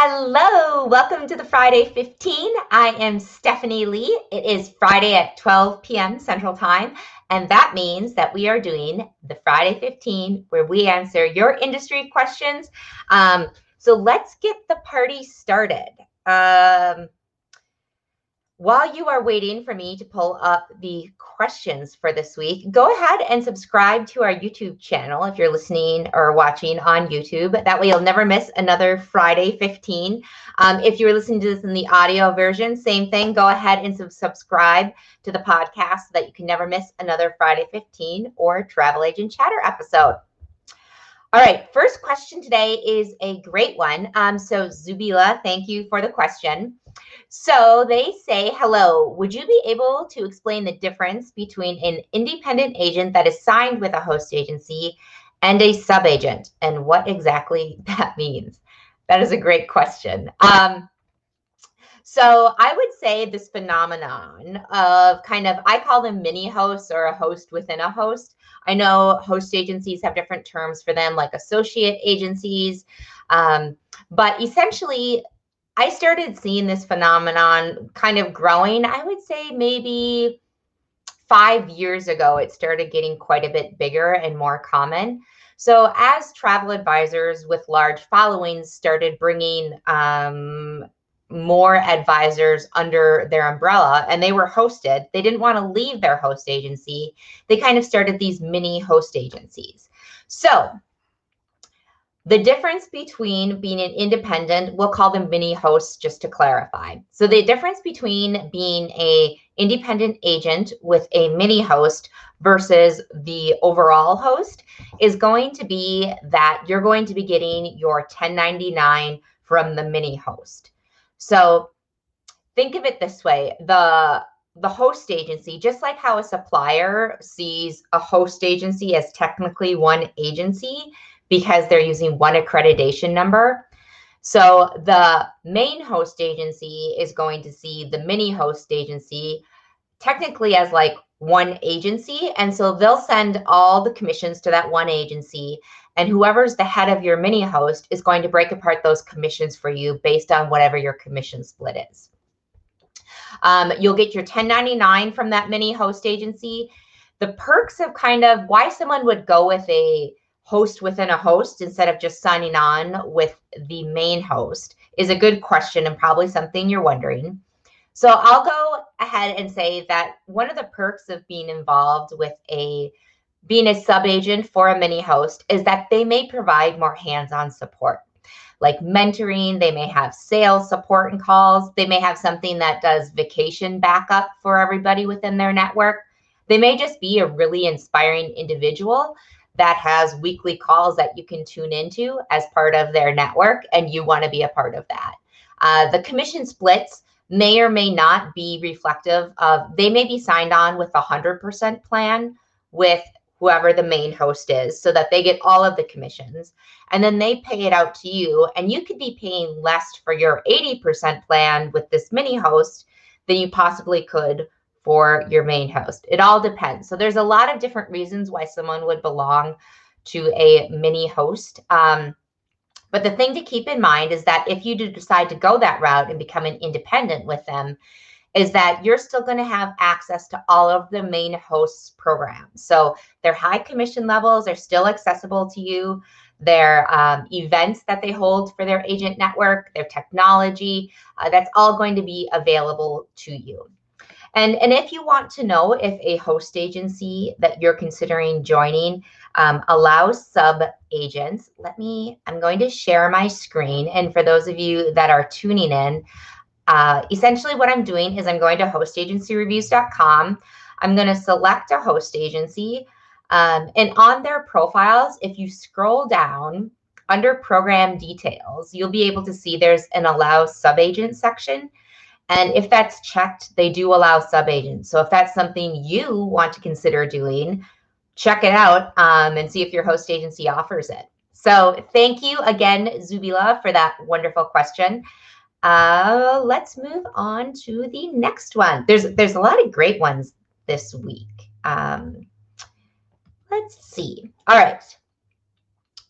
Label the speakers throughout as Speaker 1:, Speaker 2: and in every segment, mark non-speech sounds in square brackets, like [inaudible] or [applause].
Speaker 1: Hello, welcome to the Friday 15. I am Stephanie Lee. It is Friday at 12 p.m. Central Time, and that means that we are doing the Friday 15 where we answer your industry questions. Um, so let's get the party started. Um, while you are waiting for me to pull up the questions for this week, go ahead and subscribe to our YouTube channel if you're listening or watching on YouTube. That way you'll never miss another Friday 15. Um, if you're listening to this in the audio version, same thing. Go ahead and subscribe to the podcast so that you can never miss another Friday 15 or Travel Agent Chatter episode. All right, first question today is a great one. Um, so, Zubila, thank you for the question. So, they say, hello, would you be able to explain the difference between an independent agent that is signed with a host agency and a sub agent and what exactly [laughs] that means? That is a great question. Um, so I would say this phenomenon of kind of, I call them mini hosts or a host within a host. I know host agencies have different terms for them, like associate agencies. Um, but essentially, I started seeing this phenomenon kind of growing, I would say maybe five years ago, it started getting quite a bit bigger and more common. So, as travel advisors with large followings started bringing um, more advisors under their umbrella and they were hosted. They didn't want to leave their host agency. They kind of started these mini host agencies. So, the difference between being an independent, we'll call them mini hosts just to clarify. So the difference between being a independent agent with a mini host versus the overall host is going to be that you're going to be getting your 1099 from the mini host. So think of it this way the the host agency, just like how a supplier sees a host agency as technically one agency because they're using one accreditation number. So the main host agency is going to see the mini host agency technically as like one agency. And so they'll send all the commissions to that one agency. And whoever's the head of your mini host is going to break apart those commissions for you based on whatever your commission split is. Um, you'll get your 1099 from that mini host agency. The perks of kind of why someone would go with a host within a host instead of just signing on with the main host is a good question and probably something you're wondering. So I'll go ahead and say that one of the perks of being involved with a being a sub agent for a mini host is that they may provide more hands-on support like mentoring. They may have sales support and calls. They may have something that does vacation backup for everybody within their network. They may just be a really inspiring individual that has weekly calls that you can tune into as part of their network and you want to be a part of that. Uh, the commission splits may or may not be reflective of they may be signed on with a 100% plan with whoever the main host is so that they get all of the commissions. And then they pay it out to you and you could be paying less for your 80% plan with this mini host than you possibly could for your main host. It all depends. So there's a lot of different reasons why someone would belong to a mini host. Um, but the thing to keep in mind is that if you do decide to go that route and become an independent with them, is that you're still going to have access to all of the main hosts programs. So their high commission levels are still accessible to you. Their um, events that they hold for their agent network, their technology, uh, that's all going to be available to you. And, and if you want to know if a host agency that you're considering joining um, allows sub agents, let me, I'm going to share my screen. And for those of you that are tuning in, uh, essentially what I'm doing is I'm going to hostagencyreviews.com. I'm going to select a host agency. Um, and on their profiles, if you scroll down under program details, you'll be able to see there's an allow sub agent section. And if that's checked, they do allow subagents. So if that's something you want to consider doing, check it out um, and see if your host agency offers it. So thank you again, Zubila, for that wonderful question. Uh, let's move on to the next one. There's there's a lot of great ones this week. Um, let's see. All right.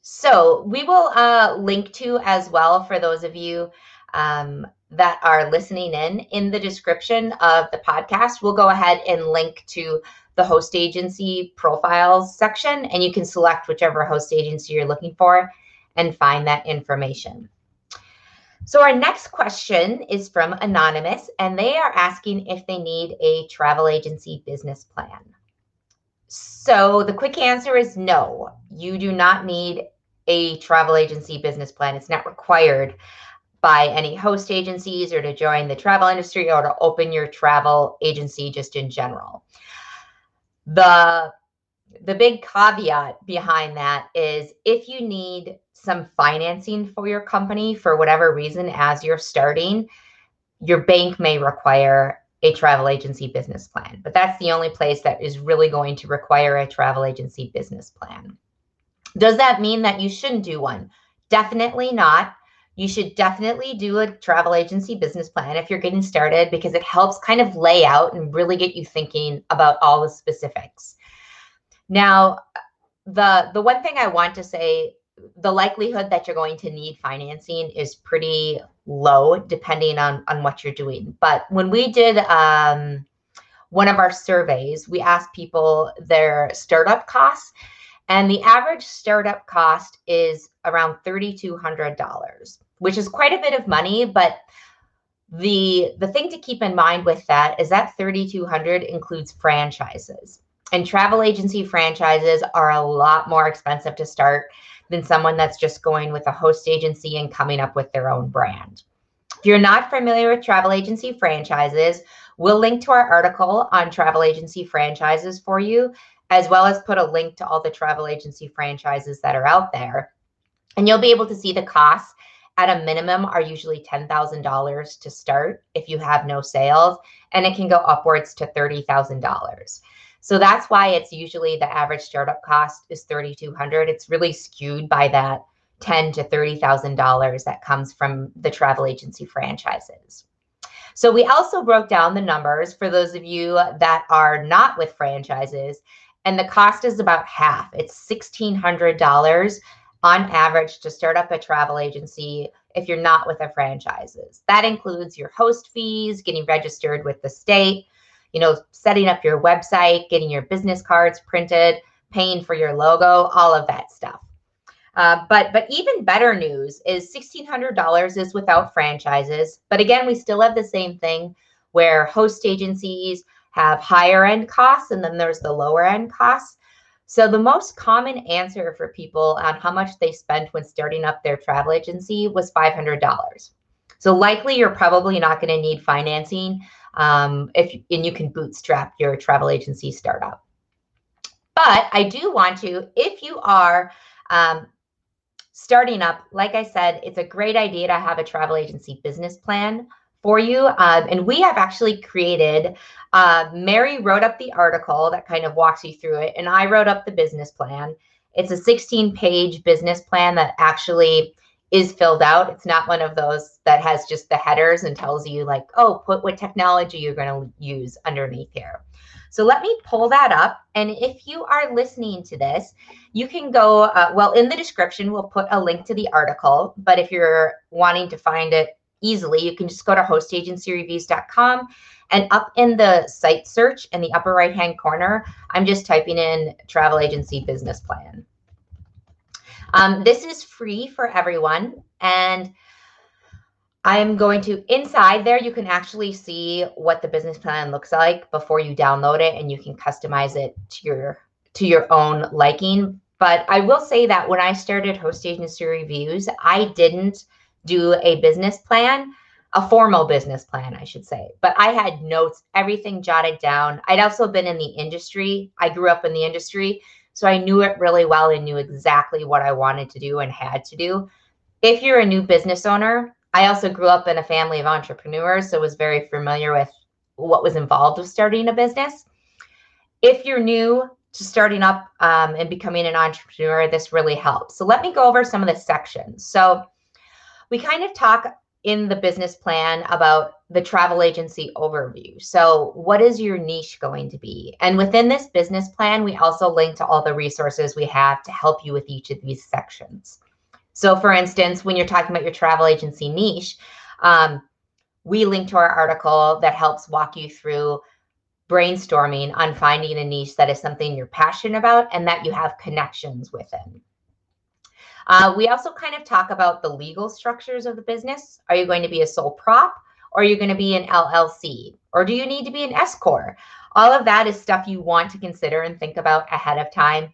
Speaker 1: So we will uh, link to as well for those of you um, that are listening in in the description of the podcast. We'll go ahead and link to the host agency profiles section, and you can select whichever host agency you're looking for and find that information. So, our next question is from Anonymous, and they are asking if they need a travel agency business plan. So, the quick answer is no, you do not need a travel agency business plan. It's not required by any host agencies or to join the travel industry or to open your travel agency just in general. The the big caveat behind that is if you need some financing for your company for whatever reason as you're starting, your bank may require a travel agency business plan. But that's the only place that is really going to require a travel agency business plan. Does that mean that you shouldn't do one? Definitely not. You should definitely do a travel agency business plan if you're getting started because it helps kind of lay out and really get you thinking about all the specifics. Now, the the one thing I want to say, the likelihood that you're going to need financing is pretty low depending on on what you're doing. But when we did um, one of our surveys, we asked people their startup costs and the average startup cost is around $3,200, which is quite a bit of money. But the the thing to keep in mind with that is that 3200 includes franchises and travel agency franchises are a lot more expensive to start than someone that's just going with a host agency and coming up with their own brand if you're not familiar with travel agency franchises we'll link to our article on travel agency franchises for you as well as put a link to all the travel agency franchises that are out there. And you'll be able to see the costs at a minimum are usually $10,000 to start if you have no sales, and it can go upwards to $30,000. So that's why it's usually the average startup cost is 3,200. It's really skewed by that ten to thirty thousand dollars that comes from the travel agency franchises. So we also broke down the numbers for those of you that are not with franchises and the cost is about half. It's $1,600 on average to start up a travel agency if you're not with a franchises. That includes your host fees, getting registered with the state, you know, setting up your website, getting your business cards printed, paying for your logo, all of that stuff. Uh, but but even better news is $1,600 is without franchises. But again, we still have the same thing where host agencies have higher end costs and then there's the lower end costs. So the most common answer for people on how much they spent when starting up their travel agency was $500. So likely you're probably not going to need financing um, if and you can bootstrap your travel agency startup. But I do want to, if you are um, starting up, like I said, it's a great idea to have a travel agency business plan for you. Um, and we have actually created, uh, Mary wrote up the article that kind of walks you through it, and I wrote up the business plan. It's a 16 page business plan that actually is filled out. It's not one of those that has just the headers and tells you, like, oh, put what technology you're going to use underneath here. So let me pull that up. And if you are listening to this, you can go, uh, well, in the description, we'll put a link to the article. But if you're wanting to find it easily, you can just go to hostagencyreviews.com and up in the site search in the upper right hand corner, I'm just typing in travel agency business plan. Um, this is free for everyone. And I'm going to inside there, you can actually see what the business plan looks like before you download it and you can customize it to your to your own liking. But I will say that when I started Host Agency Reviews, I didn't do a business plan, a formal business plan, I should say. But I had notes, everything jotted down. I'd also been in the industry. I grew up in the industry. So I knew it really well and knew exactly what I wanted to do and had to do. If you're a new business owner, I also grew up in a family of entrepreneurs, so was very familiar with what was involved with starting a business. If you're new to starting up um, and becoming an entrepreneur, this really helps. So let me go over some of the sections. So we kind of talk in the business plan about the travel agency overview. So, what is your niche going to be? And within this business plan, we also link to all the resources we have to help you with each of these sections. So, for instance, when you're talking about your travel agency niche, um, we link to our article that helps walk you through brainstorming on finding a niche that is something you're passionate about and that you have connections within. Uh, we also kind of talk about the legal structures of the business. Are you going to be a sole prop or are you going to be an LLC? Or do you need to be an S Corp? All of that is stuff you want to consider and think about ahead of time.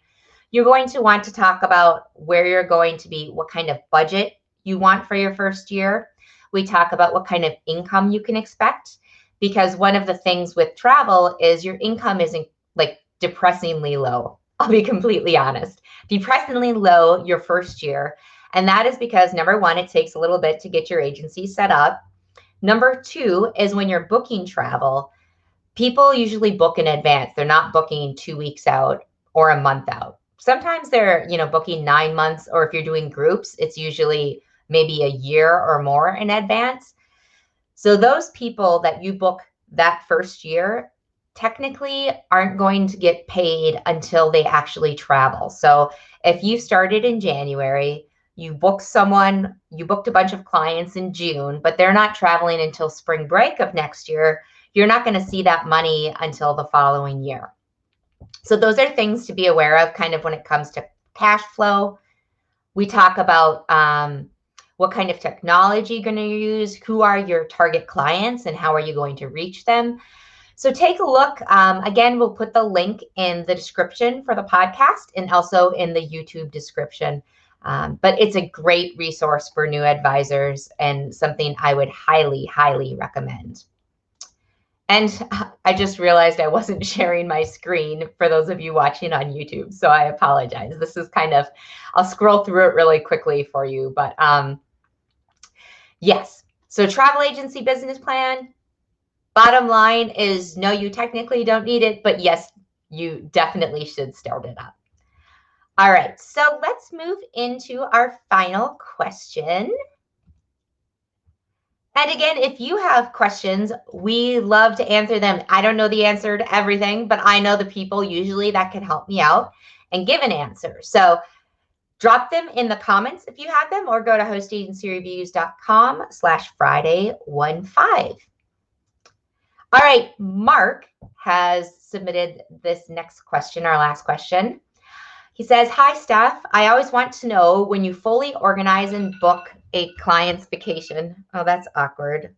Speaker 1: You're going to want to talk about where you're going to be, what kind of budget you want for your first year. We talk about what kind of income you can expect because one of the things with travel is your income isn't like depressingly low. I'll be completely honest. Depressingly low your first year. And that is because number one, it takes a little bit to get your agency set up. Number two is when you're booking travel, people usually book in advance. They're not booking two weeks out or a month out. Sometimes they're, you know, booking nine months, or if you're doing groups, it's usually maybe a year or more in advance. So those people that you book that first year technically aren't going to get paid until they actually travel. So if you started in January, you booked someone, you booked a bunch of clients in June, but they're not traveling until spring break of next year, you're not going to see that money until the following year. So those are things to be aware of kind of when it comes to cash flow. We talk about um, what kind of technology you're going to use, who are your target clients, and how are you going to reach them. So take a look. Um, again, we'll put the link in the description for the podcast and also in the YouTube description. Um, but it's a great resource for new advisors and something I would highly, highly recommend. And I just realized I wasn't [laughs] sharing my screen for those of you watching on YouTube. So I apologize. This is kind of, I'll scroll through it really quickly for you. But um, yes, so travel agency business plan. Bottom line is no, you technically don't need it, but yes, you definitely should start it up. All right, so let's move into our final question. And again, if you have questions, we love to answer them. I don't know the answer to everything, but I know the people usually that can help me out and give an answer. So drop them in the comments if you have them, or go to hostagencyreviews.com slash Friday one five. All right, Mark has submitted this next question, our last question. He says, Hi, Steph. I always want to know when you fully organize and book a client's vacation. Oh, that's awkward.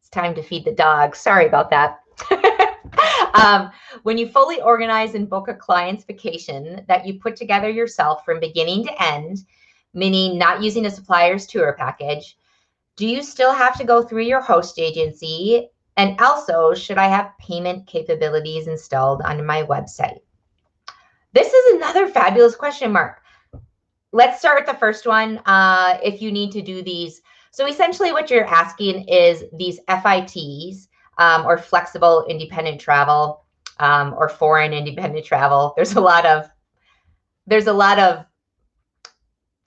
Speaker 1: It's time to feed the dog. Sorry about that. [laughs] um, when you fully organize and book a client's vacation that you put together yourself from beginning to end, meaning not using a supplier's tour package, do you still have to go through your host agency? And also, should I have payment capabilities installed on my website? This is another fabulous question mark. Let's start with the first one. Uh, if you need to do these, so essentially what you're asking is these FITs um, or flexible independent travel um, or foreign independent travel. There's a lot of there's a lot of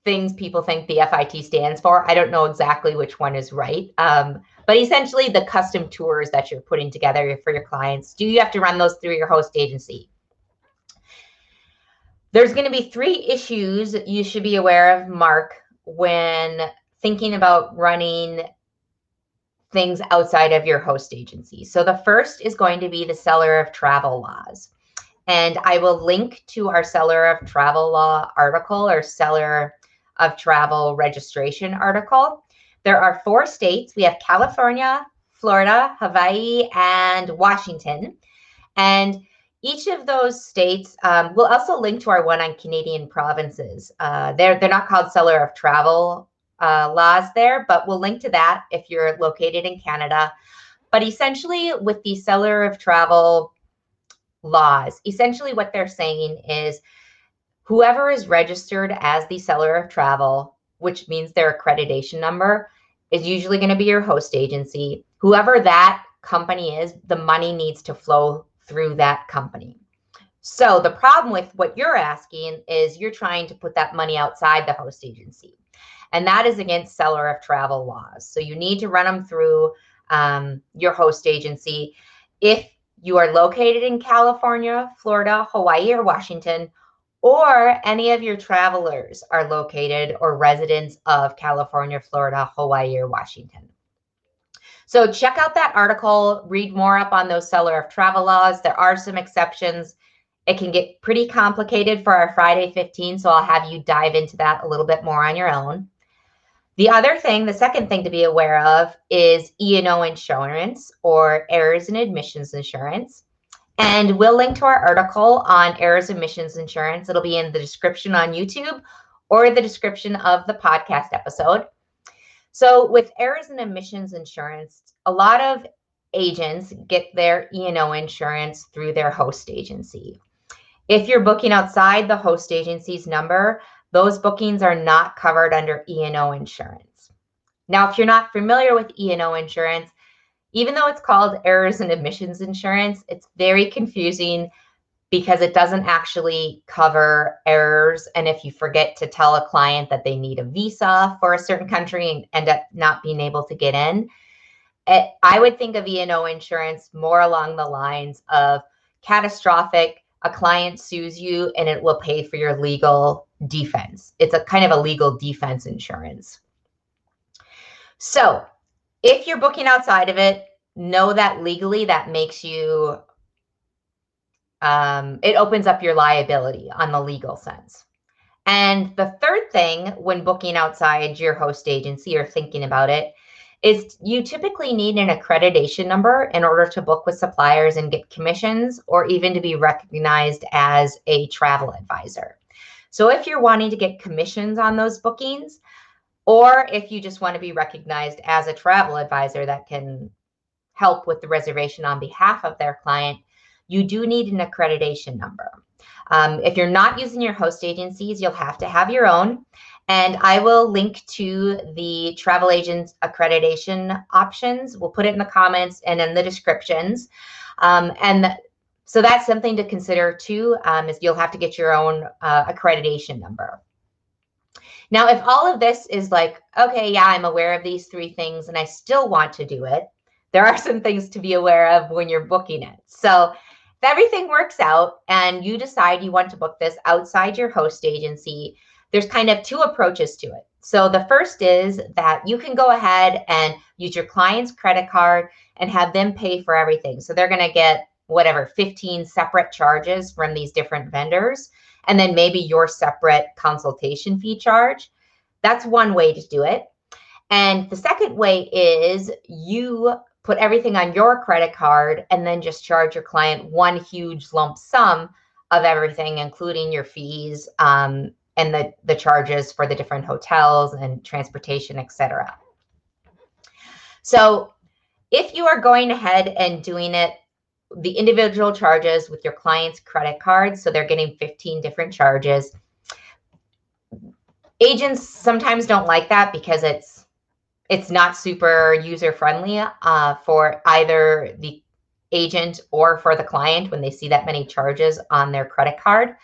Speaker 1: things people think the FIT stands for. I don't know exactly which one is right. Um, but essentially the custom tours that you're putting together for your clients, do you have to run those through your host agency? There's going to be three issues you should be aware of, Mark, when thinking about running things outside of your host agency. So the first is going to be the seller of travel laws. And I will link to our seller of travel law article or seller of travel registration article. There are four states. We have California, Florida, Hawaii, and Washington. And each of those states um, will also link to our one on Canadian provinces. Uh, they're they're not called seller of travel uh, laws there, but we'll link to that if you're located in Canada. But essentially, with the seller of travel laws, essentially what they're saying is whoever is registered as the seller of travel, which means their accreditation number, is usually going to be your host agency. Whoever that company is, the money needs to flow through that company. So the problem with what you're asking is you're trying to put that money outside the host agency. And that is against seller of travel laws. So you need to run them through um, your host agency. If you are located in California, Florida, Hawaii, or Washington, or any of your travelers are located or residents of California, Florida, Hawaii, or Washington. So check out that article, read more up on those seller of travel laws. There are some exceptions. It can get pretty complicated for our Friday 15, so I'll have you dive into that a little bit more on your own. The other thing, the second thing to be aware of is E&O insurance or errors and omissions insurance. And we'll link to our article on errors and omissions insurance. It'll be in the description on YouTube or the description of the podcast episode. So with errors and omissions insurance, a lot of agents get their E&O insurance through their host agency. If you're booking outside the host agency's number, those bookings are not covered under E&O insurance. Now, if you're not familiar with E&O insurance, even though it's called errors and omissions insurance, it's very confusing because it doesn't actually cover errors. And if you forget to tell a client that they need a visa for a certain country and end up not being able to get in, it, I would think of E&O insurance more along the lines of catastrophic a client sues you and it will pay for your legal defense. It's a kind of a legal defense insurance. So, if you're booking outside of it, know that legally that makes you um, it opens up your liability on the legal sense. And the third thing when booking outside your host agency or thinking about it is you typically need an accreditation number in order to book with suppliers and get commissions or even to be recognized as a travel advisor. So if you're wanting to get commissions on those bookings, or if you just want to be recognized as a travel advisor that can help with the reservation on behalf of their client, you do need an accreditation number. Um, if you're not using your host agencies, you'll have to have your own. And I will link to the travel agent accreditation options. We'll put it in the comments and in the descriptions. Um, and so that's something to consider too, um, is you'll have to get your own uh, accreditation number. Now, if all of this is like, okay, yeah, I'm aware of these three things and I still want to do it, there are some things to be aware of when you're booking it. So if everything works out and you decide you want to book this outside your host agency, there's kind of two approaches to it. So the first is that you can go ahead and use your client's credit card and have them pay for everything. So they're going to get whatever 15 separate charges from these different vendors and then maybe your separate consultation fee charge. That's one way to do it. And the second way is you put everything on your credit card and then just charge your client one huge lump sum of everything, including your fees um, and the, the charges for the different hotels and transportation, etc. So if you are going ahead and doing it, the individual charges with your client's credit card, so they're getting 15 different charges. Agents sometimes don't like that because it's it's not super user friendly uh, for either the agent or for the client when they see that many charges on their credit card.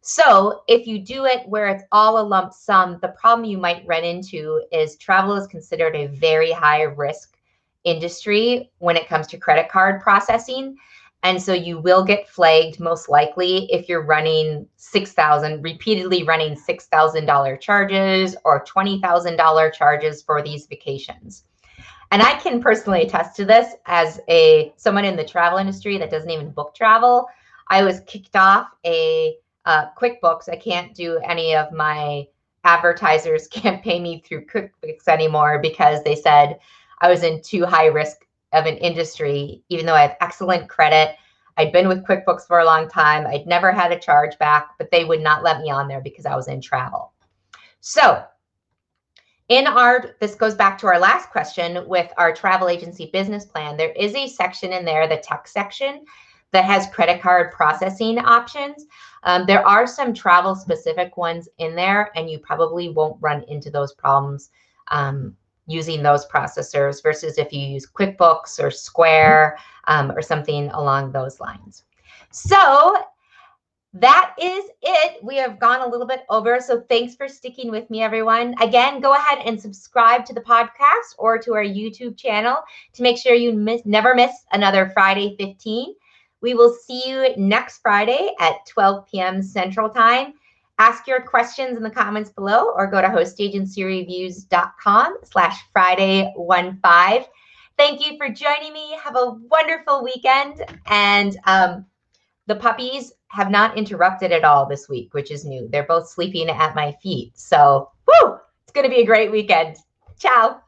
Speaker 1: So if you do it where it's all a lump sum, the problem you might run into is travel is considered a very high risk industry when it comes to credit card processing. And so you will get flagged most likely if you're running 6,000, repeatedly running $6,000 charges or $20,000 charges for these vacations. And I can personally attest to this as a someone in the travel industry that doesn't even book travel. I was kicked off a uh, QuickBooks. I can't do any of my advertisers [laughs] can't pay me through QuickBooks anymore because they said I was in too high risk of an industry, even though I have excellent credit. I'd been with QuickBooks for a long time. I'd never had a charge back, but they would not let me on there because I was in travel. So, in our, this goes back to our last question with our travel agency business plan. There is a section in there, the tech section, that has credit card processing options. Um, there are some travel specific ones in there, and you probably won't run into those problems um, using those processors versus if you use QuickBooks or Square um, or something along those lines. So that is it. We have gone a little bit over. So thanks for sticking with me, everyone. Again, go ahead and subscribe to the podcast or to our YouTube channel to make sure you miss, never miss another Friday 15. We will see you next Friday at 12 p.m. Central Time. Ask your questions in the comments below or go to hostagencyreviews.com slash Friday 15. Thank you for joining me. Have a wonderful weekend. And um, the puppies have not interrupted at all this week, which is new. They're both sleeping at my feet. So, whoo, it's going to be a great weekend. Ciao.